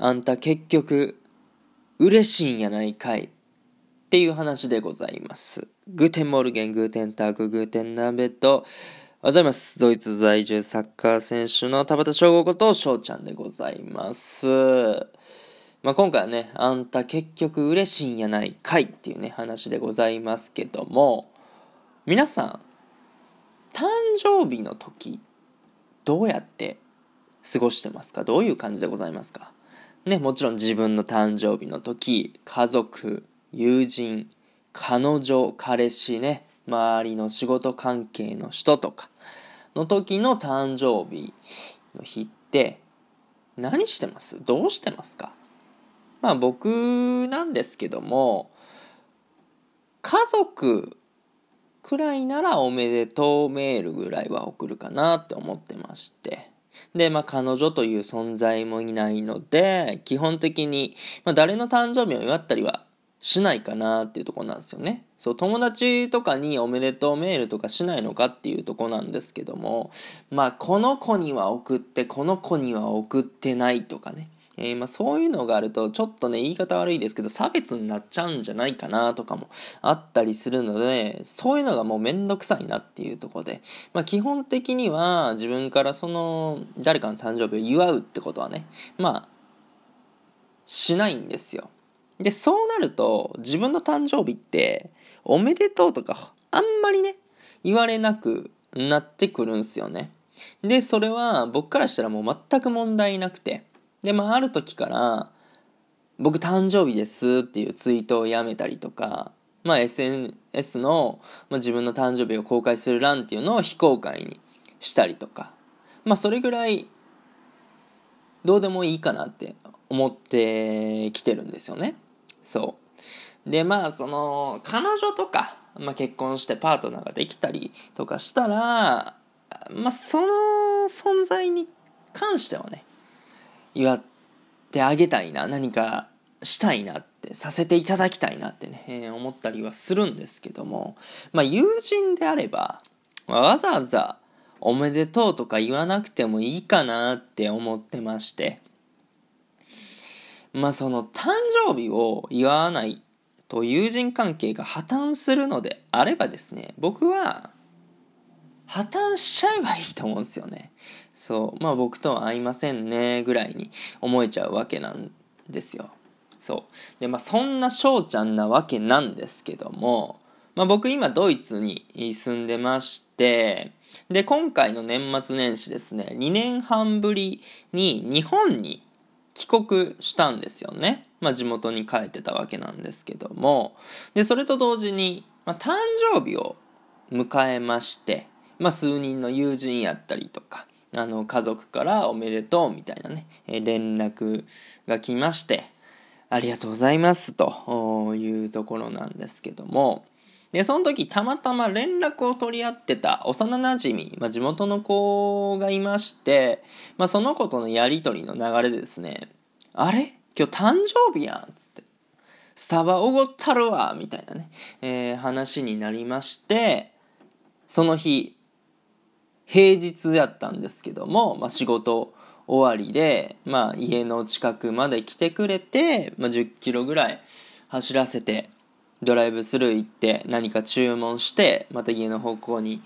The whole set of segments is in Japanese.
あんた結局嬉しいんやないかいっていう話でございます。 Guten Morgen、Guten Tag、Guten Abend。おはようございます。ドイツ在住サッカー選手の田畑翔吾こと翔ちゃんでございます。まあ、今回はね、あんた結局嬉しいんやないかいっていうね、話でございますけども、皆さん、誕生日の時、どうやって過ごしてますか？どういう感じでございますか？ね、もちろん自分の誕生日の時、家族、友人、彼女、彼氏ね、周りの仕事関係の人とかの時の誕生日の日って何してます？どうしてますか？まあ僕なんですけども家族くらいならおめでとうメールぐらいは送るかなって思ってまして。で、まあ、彼女という存在もいないので、基本的に、まあ、誰の誕生日を祝ったりはしないかなっていうとこなんですよね。そう、友達とかにおめでとうメールとかしないのかっていうとこなんですけども、まあ、この子には送って、この子には送ってないとかね。えー、まあ、そういうのがあるとちょっとね言い方悪いですけど差別になっちゃうんじゃないかなとかもあったりするのでそういうのがもうめんどくさいなっていうとこで、まあ、基本的には自分からその誰かの誕生日を祝うってことはねまあしないんですよ。でそうなると自分の誕生日っておめでとうとかあんまりね言われなくなってくるんすよね。でそれは僕からしたらもう全く問題なくてで、まあ、ある時から、僕誕生日ですっていうツイートをやめたりとか、まあ、SNS の、まあ、自分の誕生日を公開する欄っていうのを非公開にしたりとか、まあ、それぐらい、どうでもいいかなって思ってきてるんですよね。そう。で、まあ、その、彼女とか、まあ、結婚してパートナーができたりとかしたら、まあ、その存在に関してはね、祝ってあげたいな何かしたいなってさせていただきたいなってね、思ったりはするんですけどもまあ友人であれば、まあ、わざわざおめでとうとか言わなくてもいいかなって思ってましてまあその誕生日を祝わないと友人関係が破綻するのであればですね僕は破綻しちゃえばいいと思うんですよね。そう。まあ僕とは合いませんね、ぐらいに思えちゃうわけなんですよ。そう。で、まあそんな翔ちゃんなわけなんですけども、まあ僕今ドイツに住んでまして、で、今回の年末年始ですね、2年半ぶりに日本に帰国したんですよね。まあ地元に帰ってたわけなんですけども、で、それと同時に、まあ、誕生日を迎えまして、まあ、数人の友人やったりとかあの家族からおめでとうみたいなね、連絡が来ましてありがとうございますというところなんですけどもでその時たまたま連絡を取り合ってた幼なじみ、まあ、地元の子がいまして、まあ、その子とのやり取りの流れでですねあれ？今日誕生日やんっつってスタバおごったるわみたいなね、えー、話になりましてその日平日やったんですけども、まあ、仕事終わりで、まあ、家の近くまで来てくれて、まあ、10キロぐらい走らせてドライブスルー行って何か注文してまた家の方向に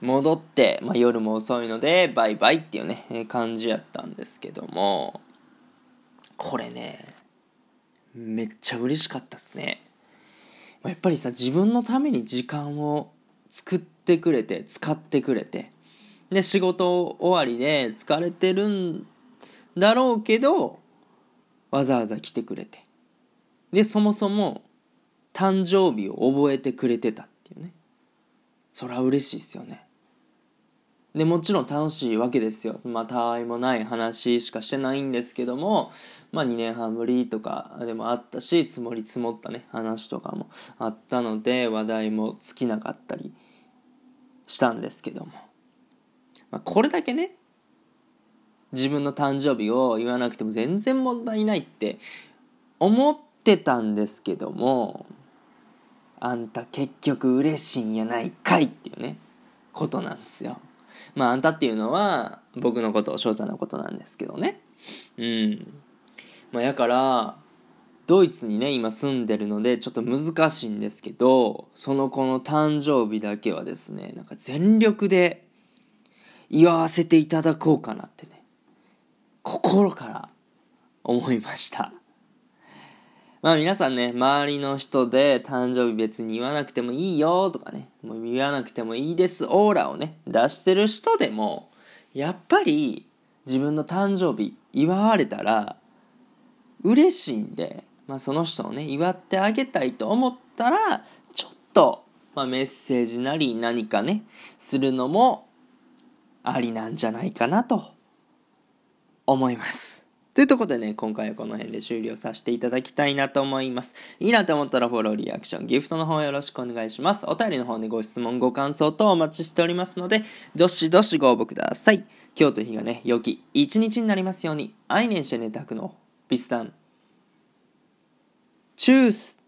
戻って、まあ、夜も遅いのでバイバイっていうね感じやったんですけどもこれねめっちゃ嬉しかったっすね。やっぱりさ自分のために時間を作ってくれて使ってくれてで、仕事終わりで疲れてるんだろうけど、わざわざ来てくれて。で、そもそも、誕生日を覚えてくれてたっていうね。それは嬉しいですよね。で、もちろん楽しいわけですよ。まあ、たわいもない話しかしてないんですけども、まあ、2年半ぶりとかでもあったし、積もり積もったね、話とかもあったので、話題も尽きなかったりしたんですけども。まあ、これだけね自分の誕生日を言わなくても全然問題ないって思ってたんですけどもあんた結局嬉しいんやないかいっていうねことなんですよ。まああんたっていうのは僕のこと翔ちゃんのことなんですけどね。うん。まあ、やからドイツにね今住んでるのでちょっと難しいんですけどその子の誕生日だけはですねなんか全力で祝わせていただこうかなってね。心から思いました。まあ皆さんね周りの人で誕生日別に言わなくてもいいよとかねもう言わなくてもいいです。オーラをね出してる人でもやっぱり自分の誕生日祝われたら嬉しいんでまあ、その人をね祝ってあげたいと思ったらちょっと、まあ、メッセージなり何かねするのもありなんじゃないかなと思います。というところでね、今回はこの辺で終了させていただきたいなと思います。いいなと思ったらフォロー、リアクション、ギフトの方よろしくお願いします。お便りの方でご質問、ご感想とお待ちしておりますので、どしどしご応募ください。今日という日がね、良き一日になりますように、愛年してねたくのビスタン。Tschüss.